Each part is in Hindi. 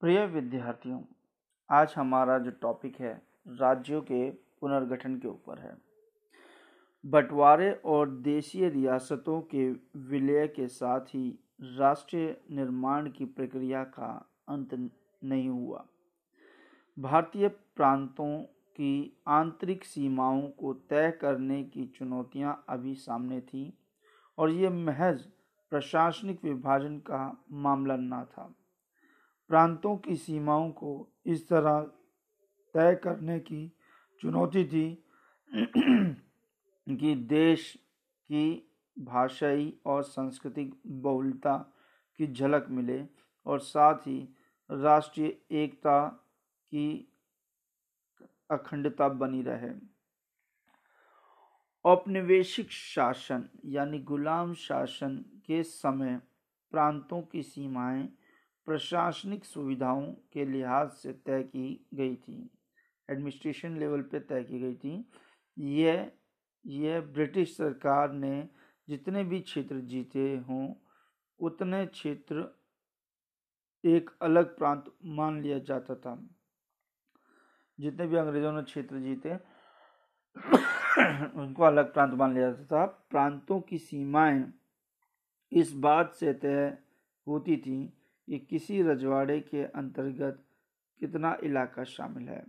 प्रिय विद्यार्थियों, आज हमारा जो टॉपिक है, राज्यों के पुनर्गठन के ऊपर है। बंटवारे और देशीय रियासतों के विलय के साथ ही राष्ट्रीय निर्माण की प्रक्रिया का अंत नहीं हुआ। भारतीय प्रांतों की आंतरिक सीमाओं को तय करने की चुनौतियाँ अभी सामने थी और ये महज प्रशासनिक विभाजन का मामला न था। प्रांतों की सीमाओं को इस तरह तय करने की चुनौती थी कि देश की भाषाई और सांस्कृतिक बहुलता की झलक मिले और साथ ही राष्ट्रीय एकता की अखंडता बनी रहे। औपनिवेशिक शासन यानी गुलाम शासन के समय प्रांतों की सीमाएँ प्रशासनिक सुविधाओं के लिहाज से तय की गई थी। एडमिनिस्ट्रेशन लेवल पे तय की गई थी। यह यह ब्रिटिश सरकार ने जितने भी क्षेत्र जीते हों, उतने क्षेत्र एक अलग प्रांत मान लिया जाता था। जितने भी अंग्रेज़ों ने क्षेत्र जीते, उनको अलग प्रांत मान लिया जाता था। प्रांतों की सीमाएँ इस बात से तय होती थी कि किसी रजवाड़े के अंतर्गत कितना इलाका शामिल है।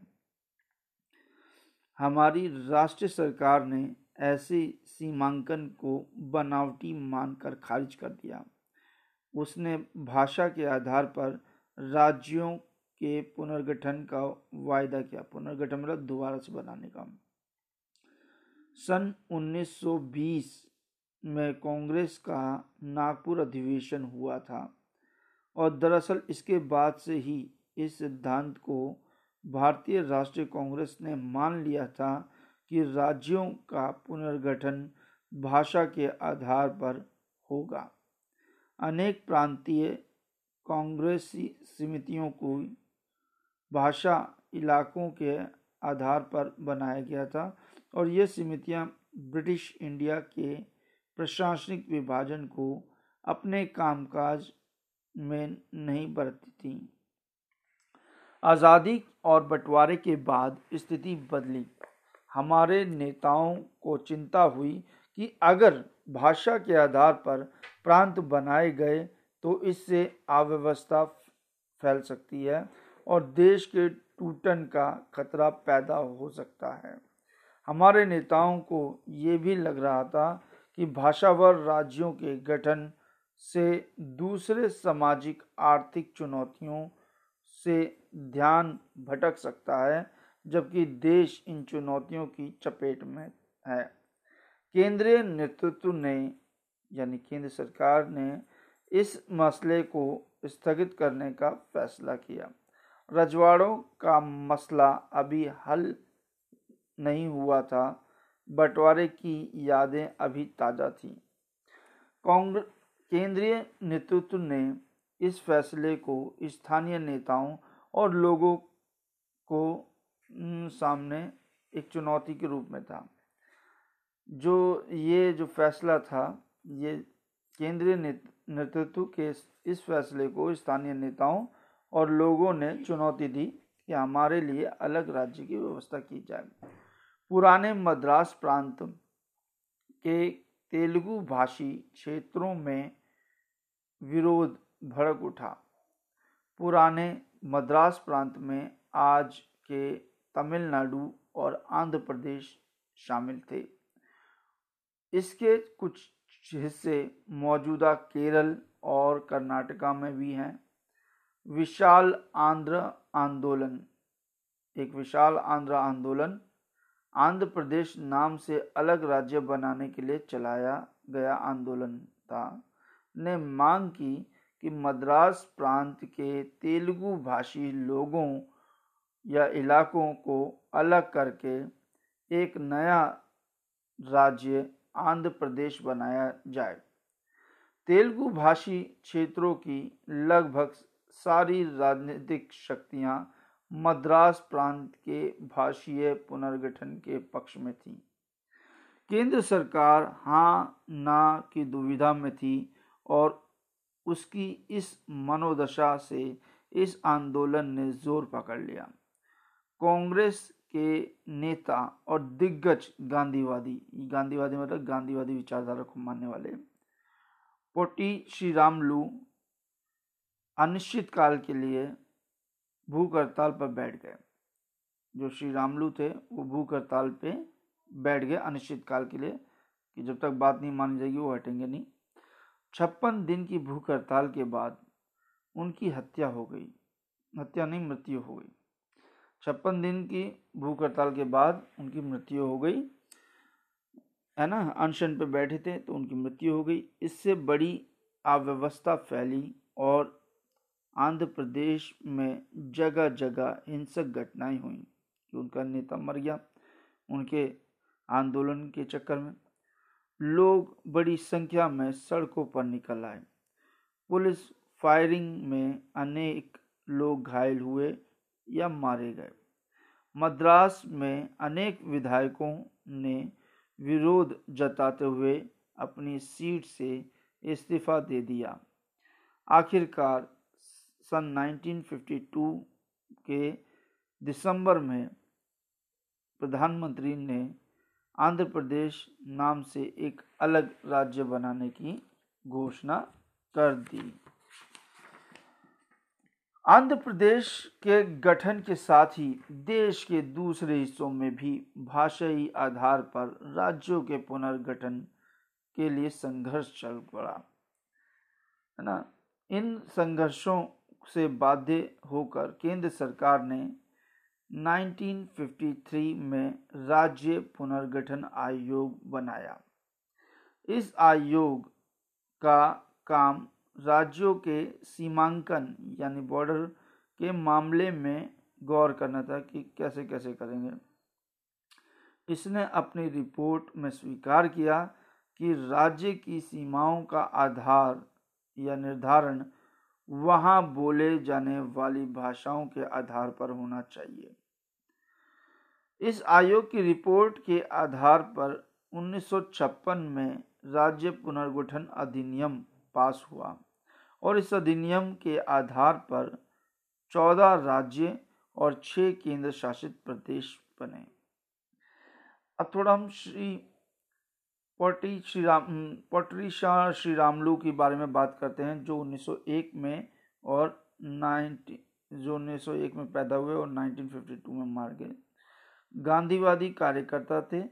हमारी राष्ट्रीय सरकार ने ऐसे सीमांकन को बनावटी मानकर खारिज कर दिया। उसने भाषा के आधार पर राज्यों के पुनर्गठन का वायदा किया, पुनर्गठन मतलब दोबारा से बनाने का। सन 1920 में कांग्रेस का नागपुर अधिवेशन हुआ था। और दरअसल इसके बाद से ही इस सिद्धांत को भारतीय राष्ट्रीय कांग्रेस ने मान लिया था कि राज्यों का पुनर्गठन भाषा के आधार पर होगा। अनेक प्रांतीय कांग्रेसी समितियों को भाषा इलाकों के आधार पर बनाया गया था और ये समितियाँ ब्रिटिश इंडिया के प्रशासनिक विभाजन को अपने कामकाज में नहीं बरती थी। आज़ादी और बंटवारे के बाद स्थिति बदली। हमारे नेताओं को चिंता हुई कि अगर भाषा के आधार पर प्रांत बनाए गए तो इससे अव्यवस्था फैल सकती है और देश के टूटन का खतरा पैदा हो सकता है। हमारे नेताओं को ये भी लग रहा था कि भाषावर राज्यों के गठन से दूसरे सामाजिक आर्थिक चुनौतियों से ध्यान भटक सकता है, जबकि देश इन चुनौतियों की चपेट में है। केंद्रीय नेतृत्व ने, यानी केंद्र सरकार ने इस मसले को स्थगित करने का फैसला किया। रजवाड़ों का मसला अभी हल नहीं हुआ था, बंटवारे की यादें अभी ताज़ा थीं। कांग्रेस केंद्रीय नेतृत्व ने इस फैसले को स्थानीय नेताओं और लोगों को सामने एक चुनौती के रूप में था। जो ये जो फैसला था, ये केंद्रीय नेतृत्व के इस फैसले को स्थानीय नेताओं और लोगों ने चुनौती दी कि हमारे लिए अलग राज्य की व्यवस्था की जाए। पुराने मद्रास प्रांत के तेलुगु भाषी क्षेत्रों में विरोध भड़क उठा। पुराने मद्रास प्रांत में आज के तमिलनाडु और आंध्र प्रदेश शामिल थे। इसके कुछ हिस्से मौजूदा केरल और कर्नाटका में भी हैं। विशाल आंध्र आंदोलन। एक विशाल आंध्र आंदोलन आंध्र प्रदेश नाम से अलग राज्य बनाने के लिए चलाया गया आंदोलन था। ने मांग की कि मद्रास प्रांत के तेलुगु भाषी लोगों या इलाकों को अलग करके एक नया राज्य आंध्र प्रदेश बनाया जाए। तेलुगु भाषी क्षेत्रों की लगभग सारी राजनीतिक शक्तियाँ मद्रास प्रांत के भाषीय पुनर्गठन के पक्ष में थी। केंद्र सरकार हाँ ना की दुविधा में थी और उसकी इस मनोदशा से इस आंदोलन ने ज़ोर पकड़ लिया। कांग्रेस के नेता और दिग्गज गांधीवादी गांधीवादी मतलब गांधीवादी विचारधारा को मानने वाले पोटी श्री रामलू अनिश्चित काल के लिए भूख हड़ताल पर बैठ गए। जो श्री रामलू थे, वो भूख हड़ताल पे बैठ गए अनिश्चित काल के लिए, कि जब तक बात नहीं मानी जाएगी, वो हटेंगे नहीं। छप्पन दिन की भूख हड़ताल के बाद उनकी हत्या हो गई। हत्या नहीं, मृत्यु हो गई। छप्पन दिन की भूख हड़ताल के बाद उनकी मृत्यु हो गई, है ना? अनशन पे बैठे थे तो उनकी मृत्यु हो गई। इससे बड़ी अव्यवस्था फैली और आंध्र प्रदेश में जगह जगह हिंसक घटनाएँ हुई कि उनका नेता मर गया। उनके आंदोलन के चक्कर में लोग बड़ी संख्या में सड़कों पर निकल आए। पुलिस फायरिंग में अनेक लोग घायल हुए या मारे गए। मद्रास में अनेक विधायकों ने विरोध जताते हुए अपनी सीट से इस्तीफा दे दिया। आखिरकार सन 1952 के दिसंबर में प्रधानमंत्री ने आंध्र प्रदेश नाम से एक अलग राज्य बनाने की घोषणा कर दी। आंध्र प्रदेश के गठन के साथ ही देश के दूसरे हिस्सों में भी भाषाई आधार पर राज्यों के पुनर्गठन के लिए संघर्ष चल पड़ा, है ना? इन संघर्षों से बाध्य होकर केंद्र सरकार ने 1953 में राज्य पुनर्गठन आयोग बनाया। इस आयोग का काम राज्यों के सीमांकन यानी बॉर्डर के मामले में गौर करना था कि कैसे कैसे करेंगे। इसने अपनी रिपोर्ट में स्वीकार किया कि राज्य की सीमाओं का आधार या निर्धारण वहाँ बोले जाने वाली भाषाओं के आधार पर होना चाहिए। इस आयोग की रिपोर्ट के आधार पर 1956 में राज्य पुनर्गठन अधिनियम पास हुआ और इस अधिनियम के आधार पर चौदह राज्य और छह केंद्र शासित प्रदेश बने। अब थोड़ा हम श्री पटी श्री राम, पटरी शाह श्री रामलू के बारे में बात करते हैं, जो 1901 में और 90 जो 1901 में पैदा हुए और 1952 में मार गए। गांधीवादी कार्यकर्ता थे।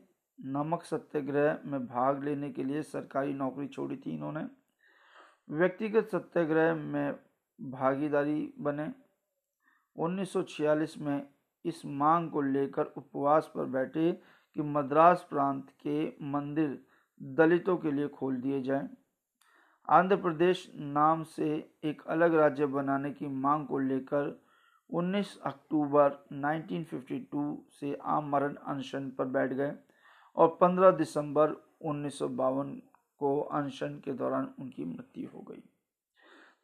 नमक सत्याग्रह में भाग लेने के लिए सरकारी नौकरी छोड़ी थी इन्होंने। व्यक्तिगत सत्याग्रह में भागीदारी बने। 1946 में इस मांग को लेकर उपवास पर बैठे कि मद्रास प्रांत के मंदिर दलितों के लिए खोल दिए जाएँ। आंध्र प्रदेश नाम से एक अलग राज्य बनाने की मांग को लेकर 19 अक्टूबर 1952 से आमरण अनशन पर बैठ गए और 15 दिसंबर उन्नीस सौ बावन को अनशन के दौरान उनकी मृत्यु हो गई।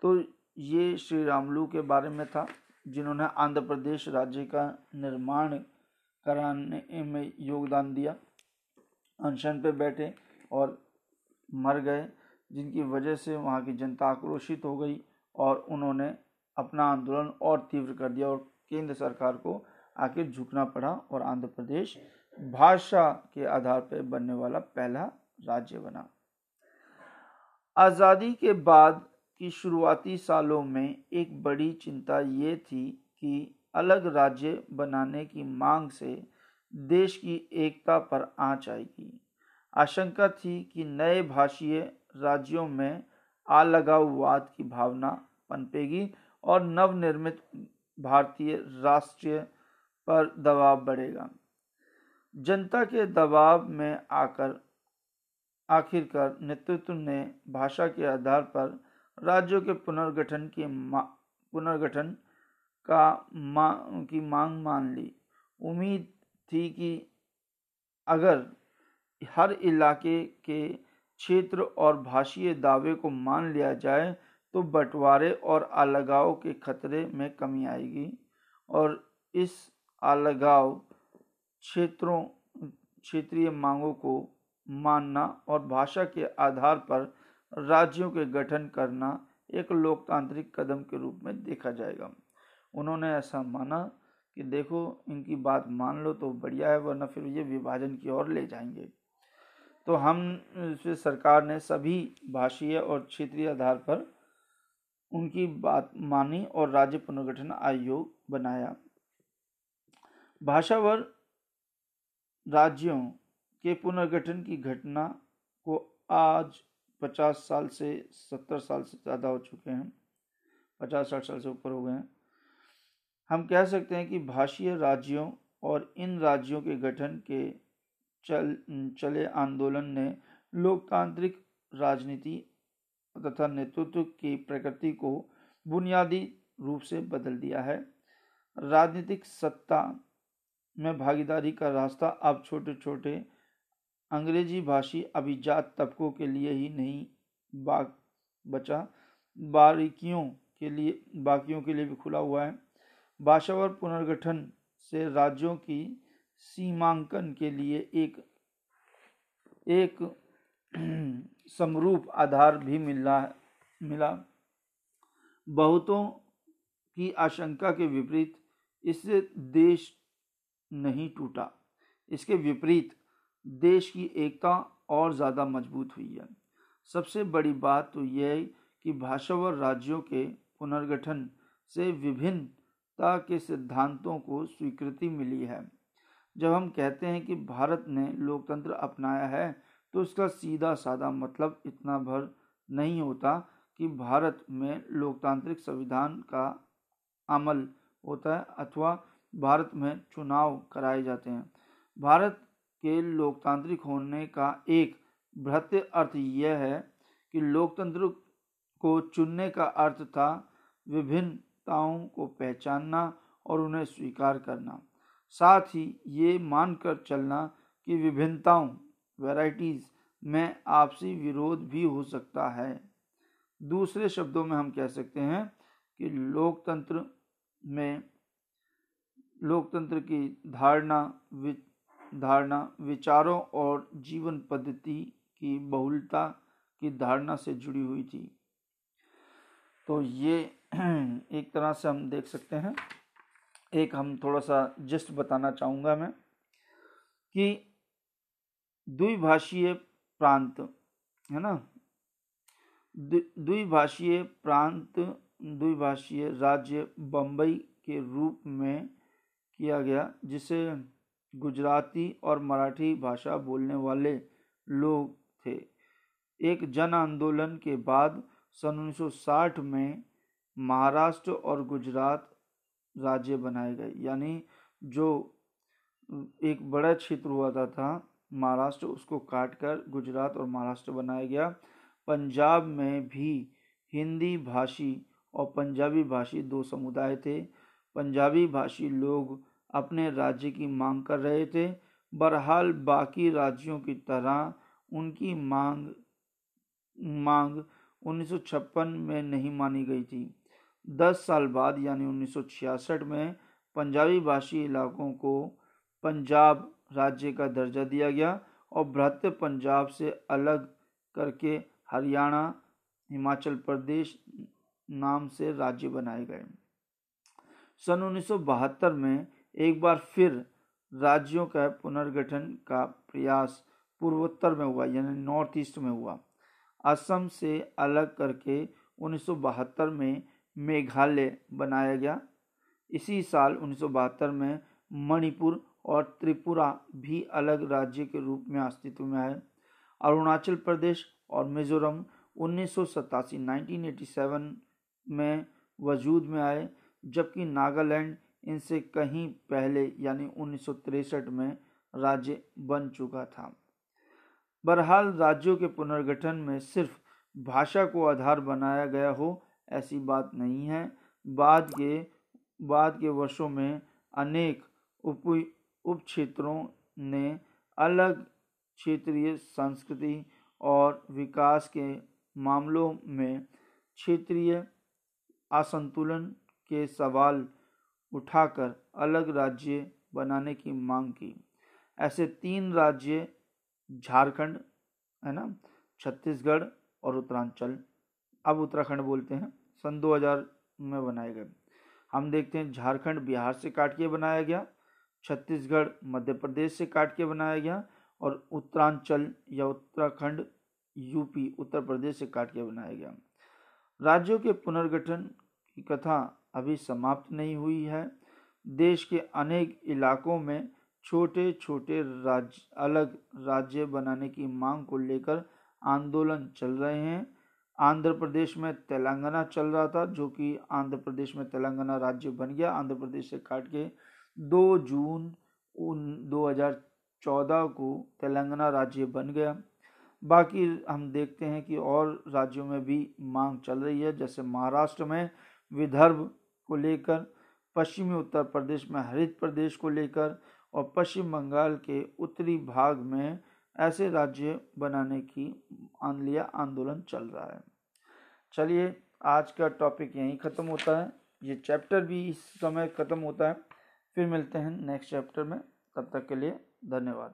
तो ये श्री रामलू के बारे में था, जिन्होंने आंध्र प्रदेश राज्य का निर्माण कराने में योगदान दिया। अनशन पे बैठे और मर गए, जिनकी वजह से वहाँ की जनता आक्रोशित हो गई और उन्होंने अपना आंदोलन और तीव्र कर दिया और केंद्र सरकार को आखिर झुकना पड़ा और आंध्र प्रदेश भाषा के आधार पर बनने वाला पहला राज्य बना। आज़ादी के बाद की शुरुआती सालों में एक बड़ी चिंता ये थी कि अलग राज्य बनाने की मांग से देश की एकता पर आँच आएगी। आशंका थी कि नए भाषीय राज्यों में अलगाववाद की भावना पनपेगी और नवनिर्मित भारतीय राष्ट्रीय पर दबाव बढ़ेगा। जनता के दबाव में आकर आखिरकार नेतृत्व ने भाषा के आधार पर राज्यों के पुनर्गठन की पुनर्गठन का मा, की मांग मान ली। उम्मीद थी कि अगर हर इलाके के क्षेत्र और भाषीय दावे को मान लिया जाए तो बंटवारे और अलगाव के खतरे में कमी आएगी और इस अलगाव क्षेत्रों, क्षेत्रीय मांगों को मानना और भाषा के आधार पर राज्यों के गठन करना एक लोकतांत्रिक कदम के रूप में देखा जाएगा। उन्होंने ऐसा माना कि देखो, इनकी बात मान लो तो बढ़िया है, वरना फिर ये विभाजन की ओर ले जाएँगे। तो हम फिर सरकार ने सभी भाषीय और क्षेत्रीय आधार पर उनकी बात मानी और राज्य पुनर्गठन आयोग बनाया। भाषावर राज्यों के पुनर्गठन की घटना को आज पचास साल से सत्तर साल से ज़्यादा हो चुके हैं। पचास, साठ साल से ऊपर हो गए हैं। हम कह सकते हैं कि भाषीय राज्यों और इन राज्यों के गठन के चल, चले आंदोलन ने लोकतांत्रिक राजनीति तथा नेतृत्व की प्रकृति को बुनियादी रूप से बदल दिया है। राजनीतिक सत्ता में भागीदारी का रास्ता अब छोटे छोटे अंग्रेज़ी भाषी अभिजात तबकों के लिए ही नहीं, बाग बचा। बारीकियों के लिए बाकियों के लिए भी खुला हुआ है। भाषावर पुनर्गठन से राज्यों की सीमांकन के लिए एक एक समरूप आधार भी मिला मिला। बहुतों की आशंका के विपरीत इससे देश नहीं टूटा। इसके विपरीत देश की एकता और ज़्यादा मज़बूत हुई है। सबसे बड़ी बात तो यह है कि भाषावर राज्यों के पुनर्गठन से विभिन्नता के सिद्धांतों को स्वीकृति मिली है। जब हम कहते हैं कि भारत ने लोकतंत्र अपनाया है तो इसका सीधा साधा मतलब इतना भर नहीं होता कि भारत में लोकतांत्रिक संविधान का अमल होता है अथवा भारत में चुनाव कराए जाते हैं। भारत के लोकतांत्रिक होने का एक भ्रत्य अर्थ यह है कि लोकतंत्र को चुनने का अर्थ था विभिन्नताओं को पहचानना और उन्हें स्वीकार करना। साथ ही ये मानकर चलना कि विभिन्नताओं वैराइटीज़ में आपसी विरोध भी हो सकता है। दूसरे शब्दों में हम कह सकते हैं कि लोकतंत्र में लोकतंत्र की धारणा वि, धारणा विचारों और जीवन पद्धति की बहुलता की धारणा से जुड़ी हुई थी। तो ये एक तरह से हम देख सकते हैं। एक हम थोड़ा सा जस्ट बताना चाहूँगा मैं कि द्विभाषीय प्रांत, है ना? द्विभाषीय प्रांत, द्विभाषीय राज्य बम्बई के रूप में किया गया, जिसे गुजराती और मराठी भाषा बोलने वाले लोग थे। एक जन आंदोलन के बाद सन 1960 में महाराष्ट्र और गुजरात राज्य बनाए गए, यानी जो एक बड़ा क्षेत्र हुआ था महाराष्ट्र, उसको काट कर गुजरात और महाराष्ट्र बनाया गया। पंजाब में भी हिंदी भाषी और पंजाबी भाषी दो समुदाय थे। पंजाबी भाषी लोग अपने राज्य की मांग कर रहे थे। बहरहाल बाकी राज्यों की तरह उनकी मांग मांग 1956 में नहीं मानी गई थी। दस साल बाद, यानी 1966 में, पंजाबी भाषी इलाकों को पंजाब राज्य का दर्जा दिया गया और बृहत्तर पंजाब से अलग करके हरियाणा, हिमाचल प्रदेश नाम से राज्य बनाए गए। सन उन्नीस सौ बहत्तर में एक बार फिर राज्यों का पुनर्गठन का प्रयास पूर्वोत्तर में हुआ, यानी नॉर्थ ईस्ट में हुआ। असम से अलग करके उन्नीस सौ बहत्तर में मेघालय बनाया गया। इसी साल उन्नीस सौ बहत्तर में मणिपुर और त्रिपुरा भी अलग राज्य के रूप में अस्तित्व में आए। अरुणाचल प्रदेश और मिजोरम उन्नीस सौ में वजूद में आए, जबकि नागालैंड इनसे कहीं पहले, यानी उन्नीस में, राज्य बन चुका था। बहरहाल, राज्यों के पुनर्गठन में सिर्फ़ भाषा को आधार बनाया गया हो, ऐसी बात नहीं है। बाद के बाद के वर्षों में अनेक उप उप क्षेत्रों ने अलग क्षेत्रीय संस्कृति और विकास के मामलों में क्षेत्रीय असंतुलन के सवाल उठाकर अलग राज्य बनाने की मांग की। ऐसे तीन राज्य, झारखंड, है ना, छत्तीसगढ़ और उत्तरांचल। अब उत्तराखंड बोलते हैं, सन 2000 में बनाए गए। हम देखते हैं, झारखंड बिहार से काट के बनाया गया छत्तीसगढ़, मध्य प्रदेश से काट के बनाया गया और उत्तरांचल या उत्तराखंड, यूपी, उत्तर प्रदेश से काट के बनाया गया। राज्यों के पुनर्गठन की कथा अभी समाप्त नहीं हुई है। देश के अनेक इलाकों में छोटे छोटे राज्य, अलग राज्य बनाने की मांग को लेकर आंदोलन चल रहे हैं। आंध्र प्रदेश में तेलंगाना चल रहा था, जो कि आंध्र प्रदेश में तेलंगाना राज्य बन गया, आंध्र प्रदेश से काट के 2 जून उन 2014 को तेलंगाना राज्य बन गया। बाकी हम देखते हैं कि और राज्यों में भी मांग चल रही है, जैसे महाराष्ट्र में विदर्भ को लेकर, पश्चिमी उत्तर प्रदेश में हरित प्रदेश को लेकर और पश्चिम बंगाल के उत्तरी भाग में ऐसे राज्य बनाने की लिया आंदोलन चल रहा है। चलिए, आज का टॉपिक यहीं ख़त्म होता है। ये चैप्टर भी इस समय ख़त्म होता है। फिर मिलते हैं नेक्स्ट चैप्टर में तब तक के लिए धन्यवाद।